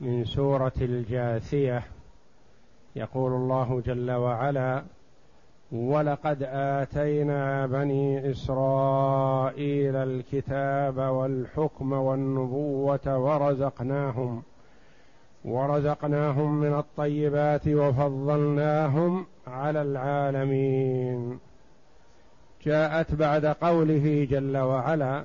من سورة الجاثية. يقول الله جل وعلا ولقد آتينا بني إسرائيل الكتاب والحكم والنبوة ورزقناهم ورزقناهم من الطيبات وفضلناهم على العالمين. جاءت بعد قوله جل وعلا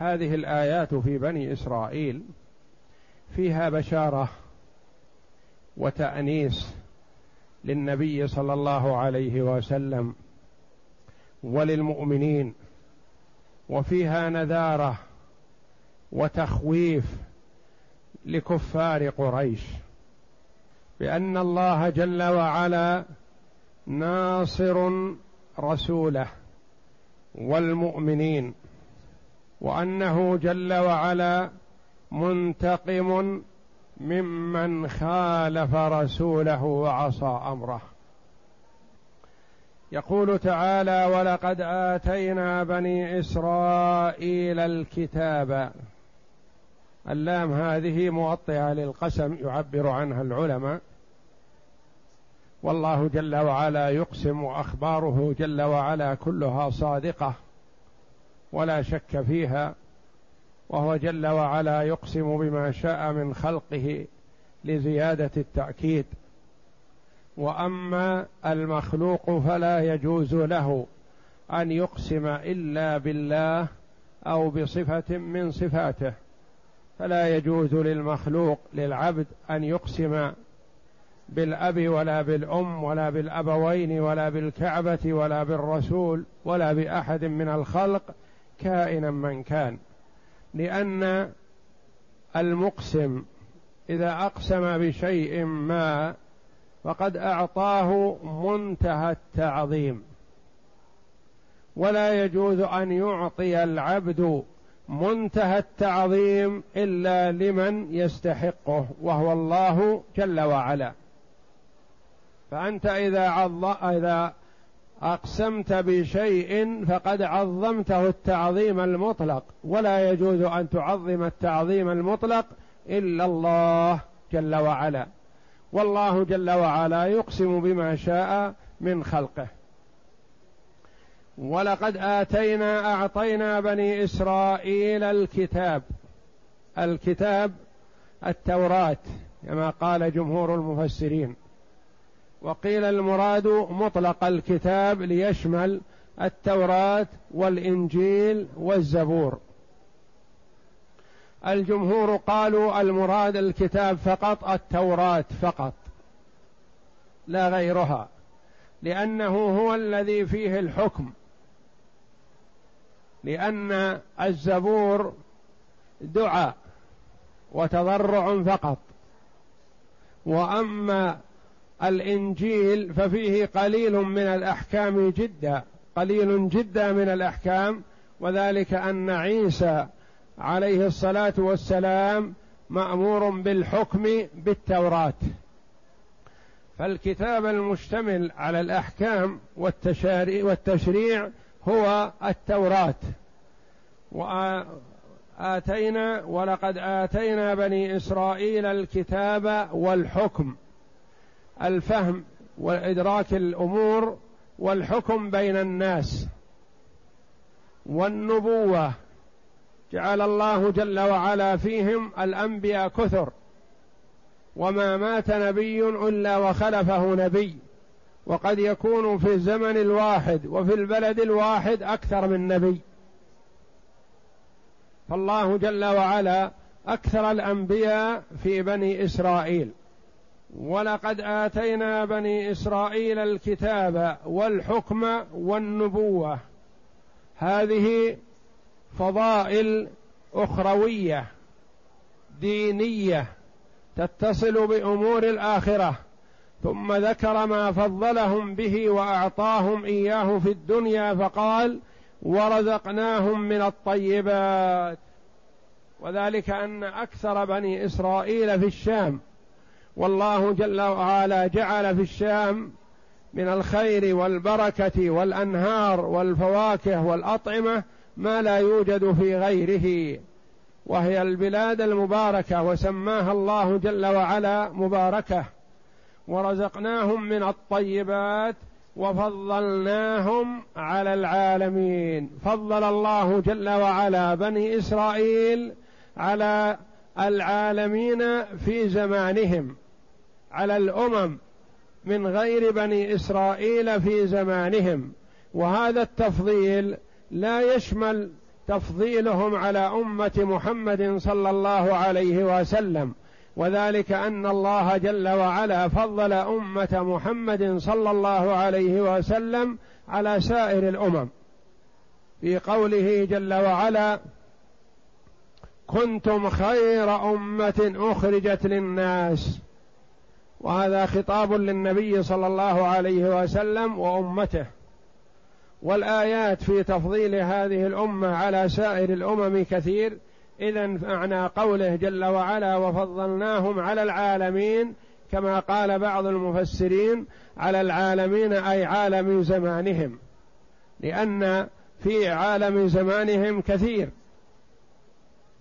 هذه الآيات في بني إسرائيل فيها بشارة وتأنيس للنبي صلى الله عليه وسلم وللمؤمنين وفيها نذارة وتخويف لكفار قريش بأن الله جل وعلا ناصر رسوله والمؤمنين. وأنه جل وعلا منتقم ممن خالف رسوله وعصى أمره. يقول تعالى ولقد آتينا بني إسرائيل الكتاب. اللام هذه موطئة للقسم يعبر عنها العلماء. والله جل وعلا يقسم واخباره جل وعلا كلها صادقة. ولا شك فيها وهو جل وعلا يقسم بما شاء من خلقه لزيادة التأكيد. وأما المخلوق فلا يجوز له أن يقسم إلا بالله أو بصفة من صفاته. فلا يجوز للمخلوق للعبد أن يقسم بالأب ولا بالأم ولا بالأبوين ولا بالكعبة ولا بالرسول ولا بأحد من الخلق كائنا من كان لأن المقسم إذا أقسم بشيء ما فقد أعطاه منتهى التعظيم. ولا يجوز أن يعطي العبد منتهى التعظيم إلا لمن يستحقه وهو الله جل وعلا. فأنت إذا عظ إذا أقسمت بشيء فقد عظمته التعظيم المطلق ولا يجوز أن تعظم التعظيم المطلق إلا الله جل وعلا. والله جل وعلا يقسم بما شاء من خلقه. ولقد آتينا أعطينا بني إسرائيل الكتاب. الكتاب التوراة كما قال جمهور المفسرين. وقيل المراد مطلق الكتاب ليشمل التوراة والإنجيل والزبور. الجمهور قالوا المراد الكتاب فقط التوراة فقط لا غيرها لأنه هو الذي فيه الحكم لأن الزبور دعاء وتضرع فقط وأما الإنجيل ففيه قليل من الأحكام جدا قليل جدا من الأحكام وذلك أن عيسى عليه الصلاة والسلام مأمور بالحكم بالتوراة. فالكتاب المشتمل على الأحكام والتشريع هو التوراة. واتينا ولقد آتينا بني إسرائيل الكتاب والحكم. الفهم وإدراك الأمور والحكم بين الناس والنبوة. جعل الله جل وعلا فيهم الأنبياء كثر. وما مات نبي إلا وخلفه نبي. وقد يكون في الزمن الواحد وفي البلد الواحد أكثر من نبي. فالله جل وعلا أكثر الأنبياء في بني إسرائيل. ولقد آتينا بني إسرائيل الكتاب والحكم والنبوة. هذه فضائل أخروية دينية تتصل بأمور الآخرة ثم ذكر ما فضلهم به وأعطاهم إياه في الدنيا فقال ورزقناهم من الطيبات وذلك أن أكثر بني إسرائيل في الشام والله جل وعلا جعل في الشام من الخير والبركة والأنهار والفواكه والأطعمة ما لا يوجد في غيره وهي البلاد المباركة وسماها الله جل وعلا مباركة. ورزقناهم من الطيبات وفضلناهم على العالمين. فضل الله جل وعلا بني إسرائيل على العالمين في زمانهم. على الأمم من غير بني إسرائيل في زمانهم. وهذا التفضيل لا يشمل تفضيلهم على أمة محمد صلى الله عليه وسلم. وذلك أن الله جل وعلا فضل أمة محمد صلى الله عليه وسلم على سائر الأمم. في قوله جل وعلا كنتم خير أمة أخرجت للناس وهذا خطاب للنبي صلى الله عليه وسلم وأمته. والآيات في تفضيل هذه الأمة على سائر الأمم كثير إذا معنى قوله جل وعلا وفضلناهم على العالمين كما قال بعض المفسرين على العالمين أي عالم زمانهم. لأن في عالم زمانهم كثير.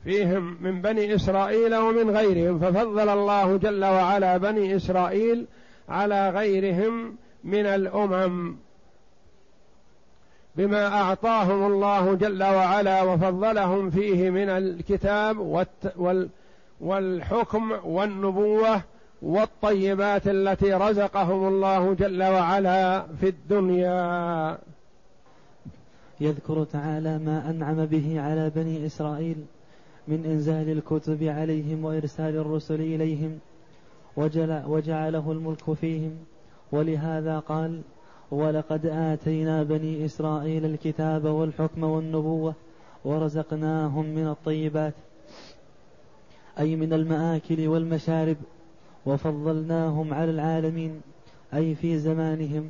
فيهم من بني إسرائيل ومن غيرهم ففضل الله جل وعلا بني إسرائيل على غيرهم من الأمم بما أعطاهم الله جل وعلا وفضلهم فيه من الكتاب والحكم والنبوة والطيبات التي رزقهم الله جل وعلا في الدنيا. يذكر تعالى ما أنعم به على بني إسرائيل. من إنزال الكتب عليهم وإرسال الرسل إليهم وجعله الملك فيهم. ولهذا قال ولقد آتينا بني إسرائيل الكتاب والحكم والنبوة ورزقناهم من الطيبات أي من المآكل والمشارب وفضلناهم على العالمين أي في زمانهم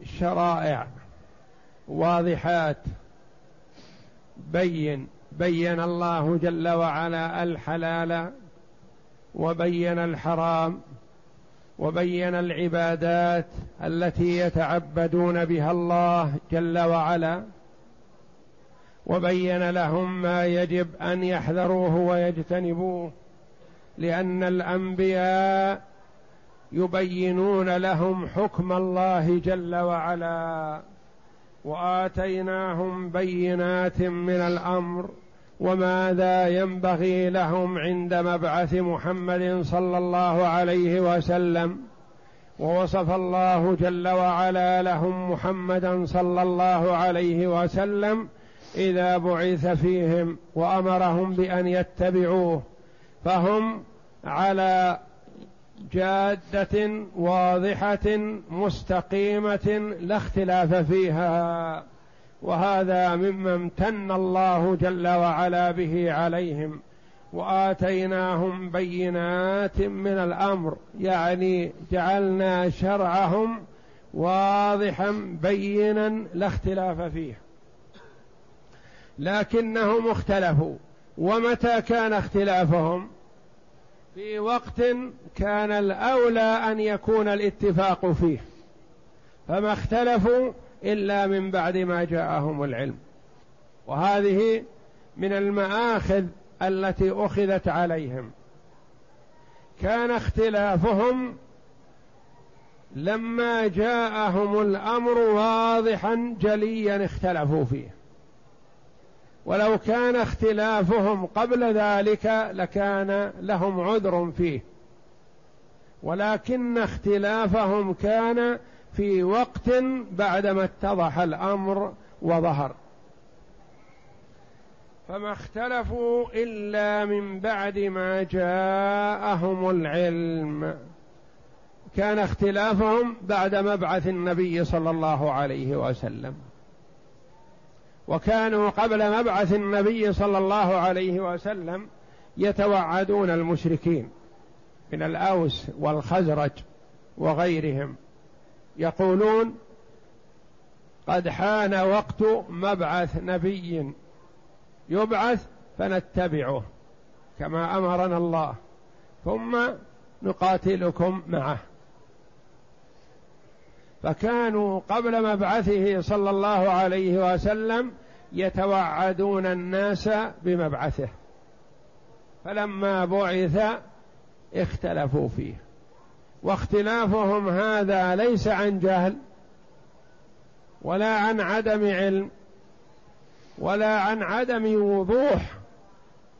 الشرائع واضحات. بين بين الله جل وعلا الحلال وبين الحرام وبين العبادات التي يتعبدون بها الله جل وعلا وبين لهم ما يجب أن يحذروه ويجتنبوه لأن الأنبياء يبينون لهم حكم الله جل وعلا وآتيناهم بينات من الأمر وماذا ينبغي لهم عند مبعث محمد صلى الله عليه وسلم ووصف الله جل وعلا لهم محمدا صلى الله عليه وسلم إذا بعث فيهم وأمرهم بأن يتبعوه فهم على جادة واضحة مستقيمة لا اختلاف فيها وهذا مما امتن الله جل وعلا به عليهم وآتيناهم بينات من الأمر يعني جعلنا شرعهم واضحا بينا لا اختلاف فيه لكنهم اختلفوا ومتى كان اختلافهم؟ في وقت كان الأولى أن يكون الاتفاق فيه فما اختلفوا إلا من بعد ما جاءهم العلم. وهذه من المآخذ التي أخذت عليهم. كان اختلافهم لما جاءهم الأمر واضحا جليا اختلفوا فيه. ولو كان اختلافهم قبل ذلك لكان لهم عذر فيه. ولكن اختلافهم كان في وقت بعدما اتضح الأمر وظهر. فما اختلفوا إلا من بعد ما جاءهم العلم. كان اختلافهم بعد مبعث النبي صلى الله عليه وسلم. وكانوا قبل مبعث النبي صلى الله عليه وسلم يتوعدون المشركين من الأوس والخزرج وغيرهم. يقولون قد حان وقت مبعث نبي يبعث فنتبعه كما أمرنا الله ثم نقاتلكم معه. فكانوا قبل مبعثه صلى الله عليه وسلم يتوعدون الناس بمبعثه. فلما بعث اختلفوا فيه. واختلافهم هذا ليس عن جهل ولا عن عدم علم ولا عن عدم وضوح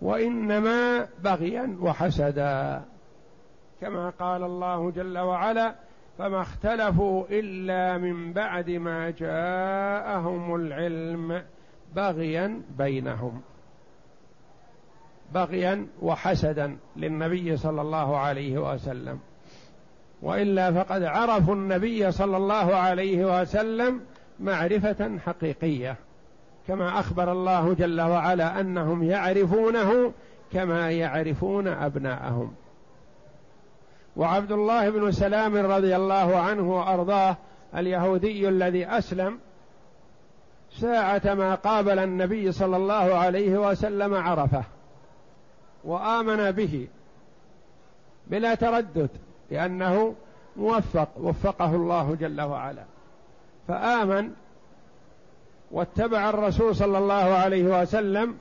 وإنما بغيا وحسدا. كما قال الله جل وعلا فما اختلفوا إلا من بعد ما جاءهم العلم بغيا بينهم. بغيا وحسدا للنبي صلى الله عليه وسلم. وإلا فقد عرفوا النبي صلى الله عليه وسلم معرفة حقيقية كما أخبر الله جل وعلا أنهم يعرفونه كما يعرفون أبناءهم. وعبد الله بن سلام رضي الله عنه وأرضاه اليهودي الذي أسلم ساعة ما قابل النبي صلى الله عليه وسلم عرفة وآمن به بلا تردد لأنه موفق وفقه الله جل وعلا. فآمن واتبع الرسول صلى الله عليه وسلم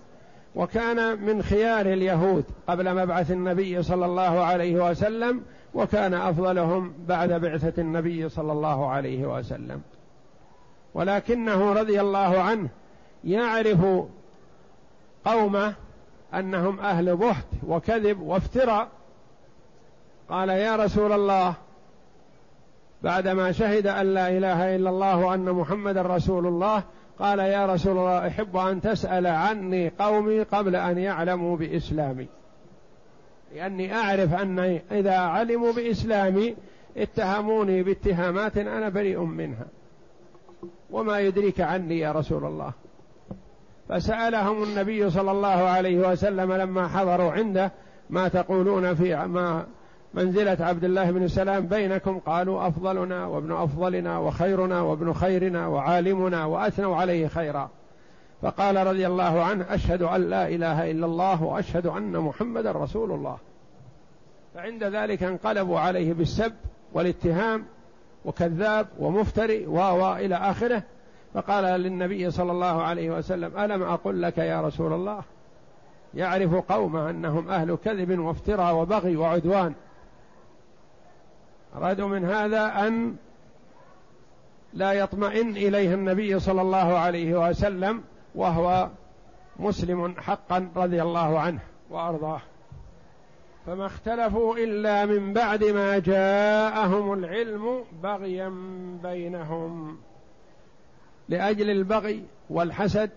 وكان من خيار اليهود قبل مبعث النبي صلى الله عليه وسلم وكان أفضلهم بعد بعثة النبي صلى الله عليه وسلم. ولكنه رضي الله عنه يعرف قومه أنهم أهل بهت وكذب وافتراء. قال يا رسول الله بعدما شهد أن لا إله إلا الله وأن محمدا رسول الله قال يا رسول الله أحب أن تسأل عني قومي قبل أن يعلموا بإسلامي. لأني أعرف أن إذا علموا بإسلامي اتهموني باتهامات أنا بريء منها. وما يدريك عني يا رسول الله. فسألهم النبي صلى الله عليه وسلم لما حضروا عنده ما تقولون في ما منزلة عبد الله بن سلام بينكم؟ قالوا أفضلنا وابن أفضلنا وخيرنا وابن خيرنا وعالمنا وأثنوا عليه خيرا. فقال رضي الله عنه أشهد أن لا إله إلا الله وأشهد أن محمدا رسول الله. فعند ذلك انقلبوا عليه بالسب والاتهام وكذاب ومفتري و إلى آخره. فقال للنبي صلى الله عليه وسلم ألم أقل لك يا رسول الله؟ يعرف قومه أنهم أهل كذب وافتراء وبغي وعدوان. أرادوا من هذا أن لا يطمئن إليه النبي صلى الله عليه وسلم وهو مسلم حقا رضي الله عنه وأرضاه. فما اختلفوا إلا من بعد ما جاءهم العلم بغيا بينهم. لأجل البغي والحسد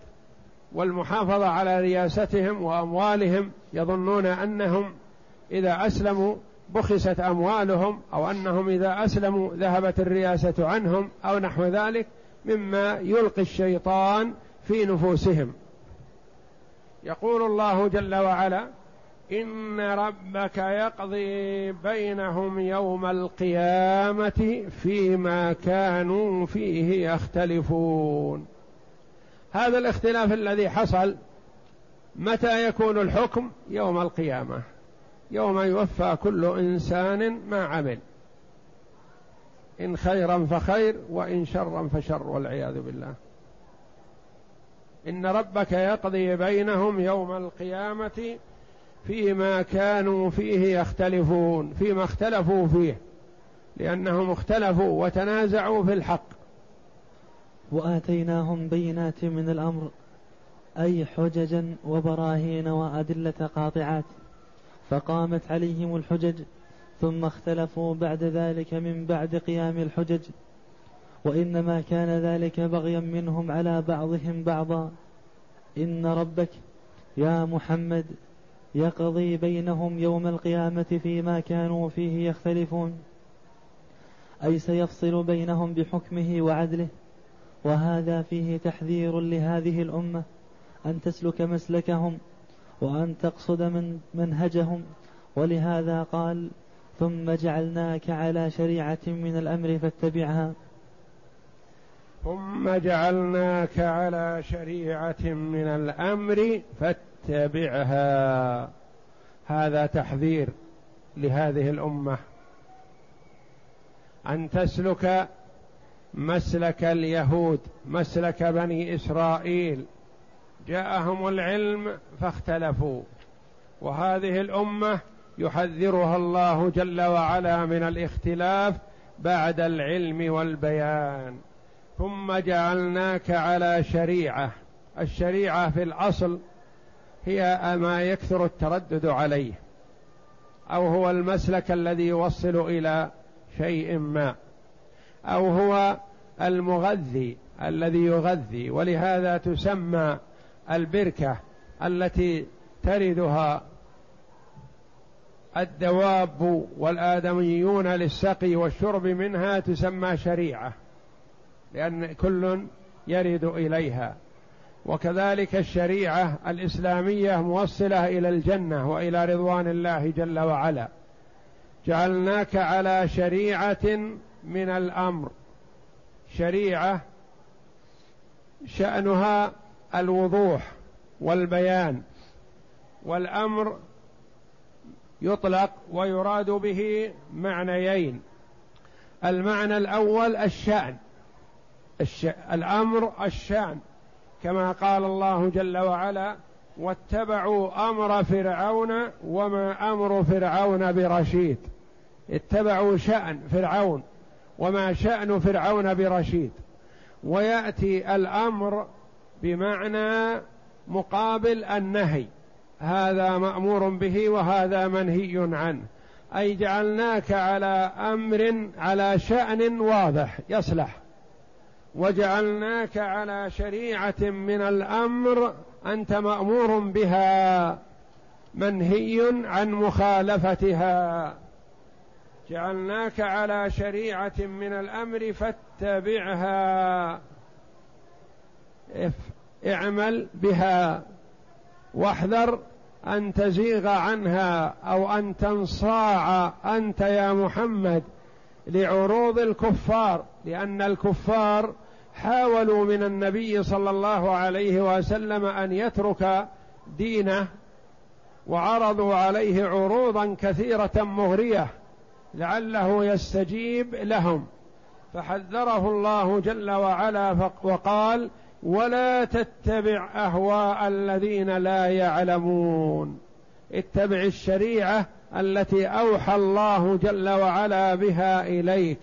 والمحافظة على رياستهم وأموالهم يظنون أنهم إذا أسلموا بخست أموالهم أو أنهم إذا أسلموا ذهبت الرياسة عنهم أو نحو ذلك مما يلقي الشيطان في نفوسهم. يقول الله جل وعلا إن ربك يقضي بينهم يوم القيامة فيما كانوا فيه يختلفون. هذا الاختلاف الذي حصل متى يكون الحكم؟ يوم القيامة. يوم يوفى كل إنسان ما عمل. إن خيرا فخير وإن شرا فشر والعياذ بالله. إن ربك يقضي بينهم يوم القيامة فيما كانوا فيه يختلفون فيما اختلفوا فيه لأنهم اختلفوا وتنازعوا في الحق. وآتيناهم بينات من الأمر أي حججا وبراهين وأدلة قاطعات. فقامت عليهم الحجج ثم اختلفوا بعد ذلك من بعد قيام الحجج. وإنما كان ذلك بغيا منهم على بعضهم بعضا. إن ربك يا محمد يقضي بينهم يوم القيامة فيما كانوا فيه يختلفون. أي سيفصل بينهم بحكمه وعدله. وهذا فيه تحذير لهذه الأمة. أن تسلك مسلكهم وأن تقصد من منهجهم. ولهذا قال ثم جعلناك على شريعة من الأمر فاتبعها. ثم جعلناك على شريعة من الأمر فاتبعها. هذا تحذير لهذه الأمة. أن تسلك مسلك اليهود مسلك بني إسرائيل. جاءهم العلم فاختلفوا. وهذه الأمة يحذرها الله جل وعلا من الاختلاف بعد العلم والبيان. ثم جعلناك على شريعة. الشريعة في الأصل هي ما يكثر التردد عليه أو هو المسلك الذي يوصل إلى شيء ما أو هو المغذي الذي يغذي. ولهذا تسمى البركة التي تردها الدواب والآدميون للسقي والشرب منها تسمى شريعة. لأن كل يرد إليها. وكذلك الشريعة الإسلامية موصلة إلى الجنة وإلى رضوان الله جل وعلا. جعلناك على شريعة من الأمر. شريعة شأنها الوضوح والبيان. والأمر يطلق ويراد به معنيين. المعنى الأول الشأن. الش... الأمر الشأن كما قال الله جل وعلا واتبعوا أمر فرعون وما أمر فرعون برشيد. اتبعوا شأن فرعون وما شأن فرعون برشيد. ويأتي الأمر بمعنى مقابل النهي. هذا مأمور به وهذا منهي عنه. أي جعلناك على أمر على شأن واضح يصلح. وجعلناك على شريعة من الأمر أنت مأمور بها منهي عن مخالفتها. جعلناك على شريعة من الأمر فاتبعها اعمل بها واحذر أن تزيغ عنها أو أن تنصاع أنت يا محمد لعروض الكفار لأن الكفار حاولوا من النبي صلى الله عليه وسلم أن يترك دينه وعرضوا عليه عروضا كثيرة مغرية لعله يستجيب لهم. فحذره الله جل وعلا وقال ولا تتبع أهواء الذين لا يعلمون. اتبع الشريعة التي أوحى الله جل وعلا بها إليك.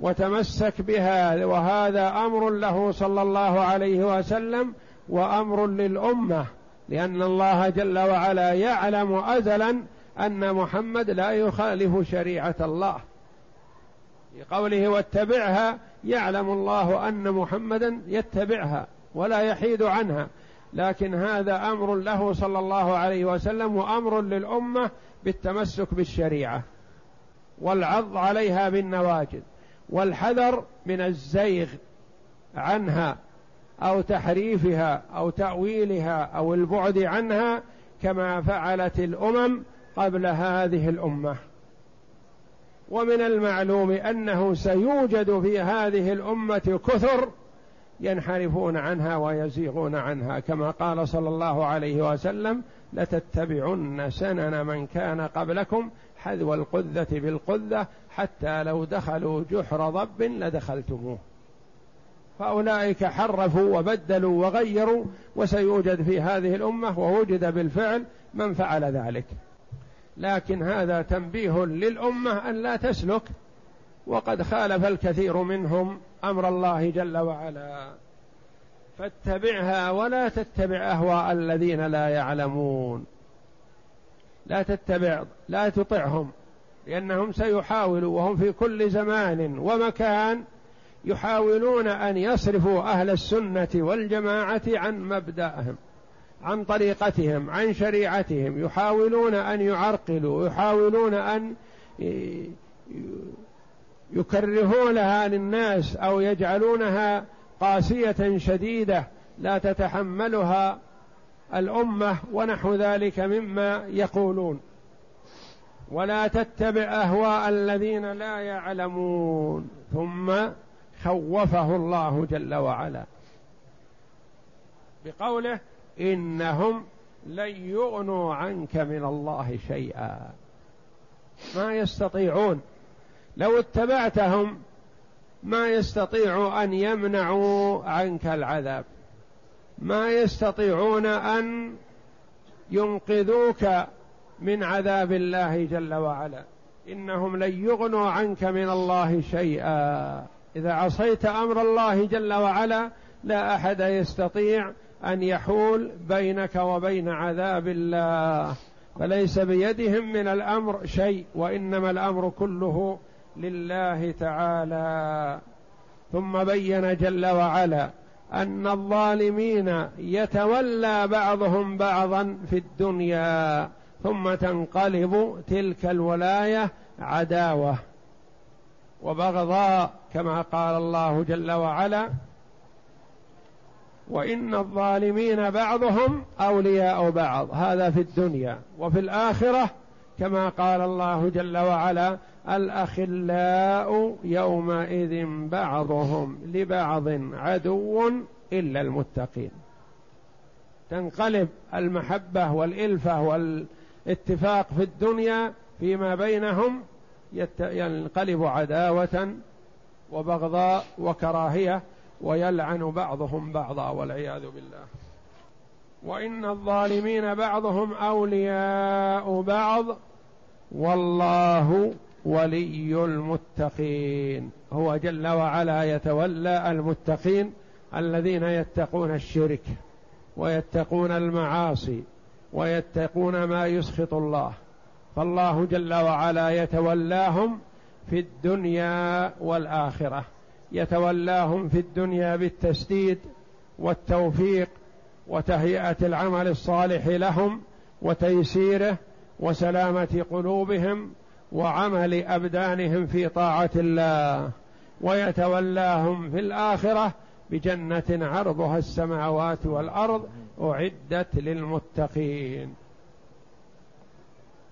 وتمسك بها وهذا أمر له صلى الله عليه وسلم وأمر للأمة لأن الله جل وعلا يعلم ازلا أن محمد لا يخالف شريعة الله. في قوله واتبعها يعلم الله أن محمدا يتبعها ولا يحيد عنها. لكن هذا أمر له صلى الله عليه وسلم وأمر للأمة بالتمسك بالشريعة والعض عليها بالنواجذ. والحذر من الزيغ عنها أو تحريفها أو تأويلها أو البعد عنها كما فعلت الأمم قبل هذه الأمة. ومن المعلوم أنه سيوجد في هذه الأمة كثر ينحرفون عنها ويزيغون عنها كما قال صلى الله عليه وسلم لتتبعن سنن من كان قبلكم حذو القذة بالقذة حتى لو دخلوا جحر ضب لدخلتموه. فأولئك حرفوا وبدلوا وغيروا وسيوجد في هذه الأمة ووجد بالفعل من فعل ذلك. لكن هذا تنبيه للأمة أن لا تسلك وقد خالف الكثير منهم أمر الله جل وعلا. فاتبعها ولا تتبع أهواء الذين لا يعلمون. لا تتبع لا تطعهم لأنهم سيحاولوا وهم في كل زمان ومكان يحاولون أن يصرفوا أهل السنة والجماعة عن مبدأهم عن طريقتهم عن شريعتهم يحاولون أن يعرقلوا يحاولون أن يكرهونها للناس أو يجعلونها قاسية شديدة لا تتحملها الأمة ونحو ذلك مما يقولون. ولا تتبع أهواء الذين لا يعلمون. ثم خوفه الله جل وعلا. بقوله إنهم لن يغنوا عنك من الله شيئا. ما يستطيعون. لو اتبعتهم ما يستطيعوا أن يمنعوا عنك العذاب. ما يستطيعون أن ينقذوك من عذاب الله جل وعلا. إنهم لن يغنوا عنك من الله شيئا. إذا عصيت أمر الله جل وعلا لا أحد يستطيع أن يحول بينك وبين عذاب الله. فليس بيدهم من الأمر شيء وإنما الأمر كله لله تعالى. ثم بين جل وعلا أن الظالمين يتولى بعضهم بعضا في الدنيا ثم تنقلب تلك الولاية عداوة. وبغضاء كما قال الله جل وعلا وإن الظالمين بعضهم أولياء بعض. هذا في الدنيا. وفي الآخرة كما قال الله جل وعلا الأخلاء يومئذ بعضهم لبعض عدو إلا المتقين. تنقلب المحبة والإلفة والاتفاق في الدنيا فيما بينهم ينقلب عداوة وبغضاء وكراهية ويلعن بعضهم بعضا والعياذ بالله. وإن الظالمين بعضهم أولياء بعض والله ولي المتقين. هو جل وعلا يتولى المتقين الذين يتقون الشرك ويتقون المعاصي ويتقون ما يسخط الله. فالله جل وعلا يتولاهم في الدنيا والآخرة. يتولاهم في الدنيا بالتسديد والتوفيق وتهيئة العمل الصالح لهم وتيسيره وسلامة قلوبهم وعمل أبدانهم في طاعة الله ويتولاهم في الآخرة بجنة عرضها السماوات والأرض أعدت للمتقين.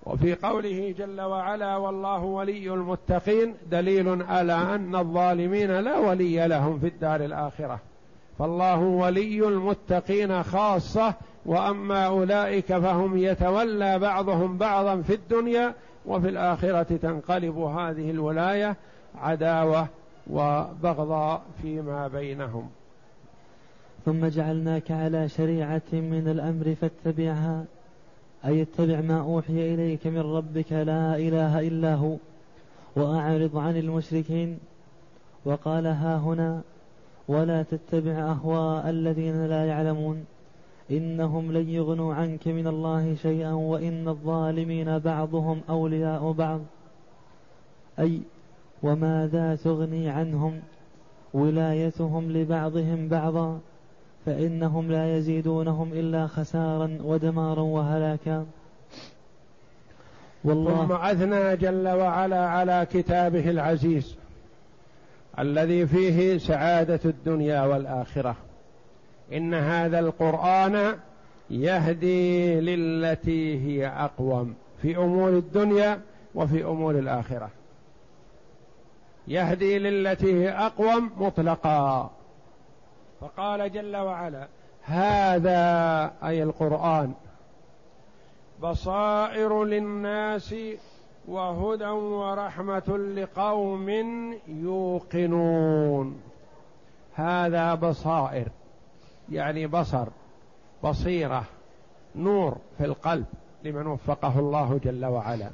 وفي قوله جل وعلا والله ولي المتقين دليل على أن الظالمين لا ولي لهم في الدار الآخرة. فالله ولي المتقين خاصة وأما أولئك فهم يتولى بعضهم بعضا في الدنيا وفي الآخرة تنقلب هذه الولاية عداوة وبغضاء فيما بينهم. ثم جعلناك على شريعة من الأمر فاتبعها أي اتبع ما أوحي إليك من ربك لا إله إلا هو وأعرض عن المشركين. وقال ها هنا ولا تتبع أهواء الذين لا يعلمون. إنهم لن يغنوا عنك من الله شيئا وإن الظالمين بعضهم أولياء بعض. أي وماذا تغني عنهم ولايتهم لبعضهم بعضا فإنهم لا يزيدونهم إلا خسارا ودمارا وهلاكا. والله ثم أثنى جل وعلا على كتابه العزيز الذي فيه سعادة الدنيا والآخرة. إن هذا القرآن يهدي للتي هي أقوم في أمور الدنيا وفي أمور الآخرة. يهدي للتي هي أقوم مطلقا. فقال جل وعلا هذا أي القرآن بصائر للناس وهدى ورحمة لقوم يوقنون. هذا بصائر. يعني بصر بصيرة نور في القلب لمن وفقه الله جل وعلا.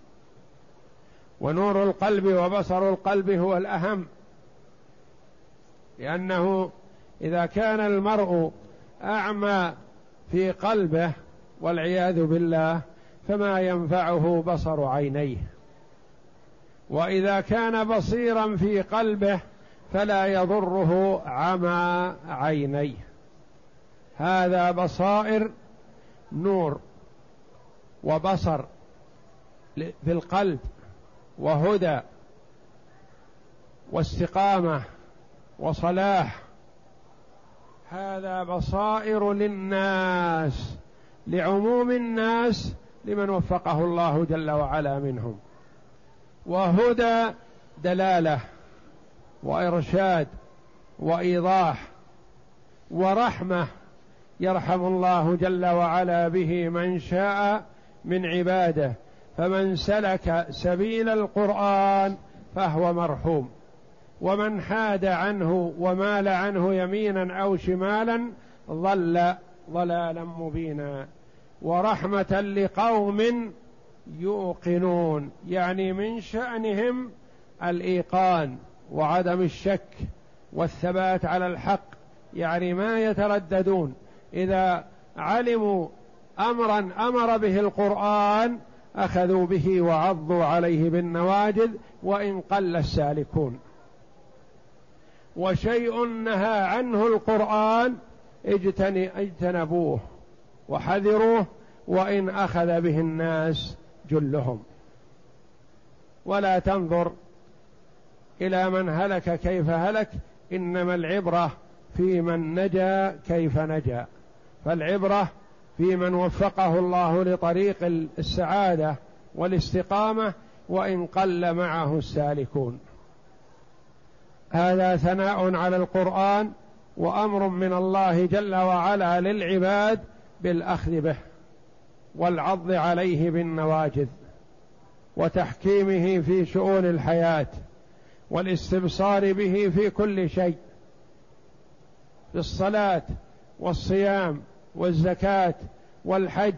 ونور القلب وبصر القلب هو الأهم لأنه إذا كان المرء أعمى في قلبه والعياذ بالله فما ينفعه بصر عينيه. وإذا كان بصيرا في قلبه فلا يضره عمى عينيه. هذا بصائر نور وبصر في القلب وهدى واستقامة وصلاح. هذا بصائر للناس لعموم الناس لمن وفقه الله جل وعلا منهم. وهدى دلالة وإرشاد وإيضاح ورحمة يرحم الله جل وعلا به من شاء من عباده. فمن سلك سبيل القرآن فهو مرحوم. ومن حاد عنه ومال عنه يمينا أو شمالا ضل ضلالا مبينا. ورحمة لقوم يوقنون. يعني من شأنهم الإيقان وعدم الشك والثبات على الحق. يعني ما يترددون. إذا علموا أمرا أمر به القرآن أخذوا به وعضوا عليه بالنواجذ وإن قل السالكون. وشيء نهى عنه القرآن اجتنبوه وحذروه وإن أخذ به الناس جلهم. ولا تنظر إلى من هلك كيف هلك إنما العبرة في من نجا كيف نجا. فالعبرة في من وفقه الله لطريق السعادة والاستقامة وإن قل معه السالكون. هذا ثناء على القرآن وأمر من الله جل وعلا للعباد بالأخذ به والعض عليه بالنواجذ وتحكيمه في شؤون الحياة والاستبصار به في كل شيء في الصلاة والصيام والزكاة والحج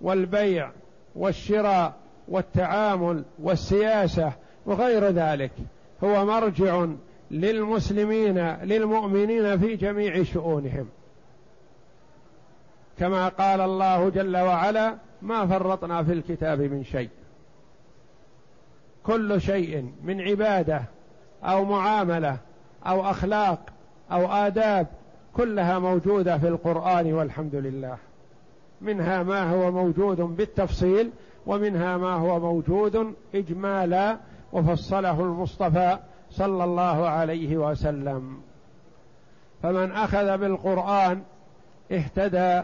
والبيع والشراء والتعامل والسياسة وغير ذلك هو مرجع للمسلمين للمؤمنين في جميع شؤونهم. كما قال الله جل وعلا ما فرطنا في الكتاب من شيء. كل شيء من عبادة أو معاملة أو أخلاق أو آداب كلها موجودة في القرآن والحمد لله. منها ما هو موجود بالتفصيل ومنها ما هو موجود إجمالا وفصله المصطفى صلى الله عليه وسلم. فمن أخذ بالقرآن اهتدى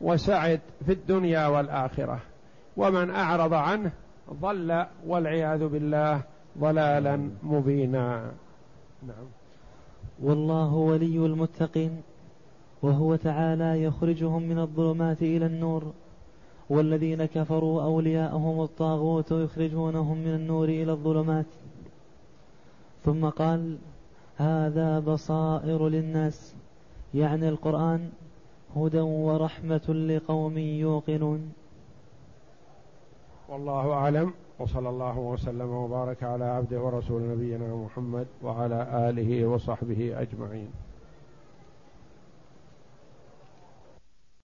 وسعد في الدنيا والآخرة. ومن أعرض عنه ضل والعياذ بالله ضلالا مبينا. نعم. والله ولي المتقين. وهو تعالى يخرجهم من الظلمات إلى النور. والذين كفروا أولياءهم الطاغوت يخرجونهم من النور إلى الظلمات. ثم قال هذا بصائر للناس. يعني القرآن هدى ورحمة لقوم يوقنون. والله أعلم. وصلى الله وسلم وبارك على عبده ورسول نبينا محمد وعلى آله وصحبه أجمعين.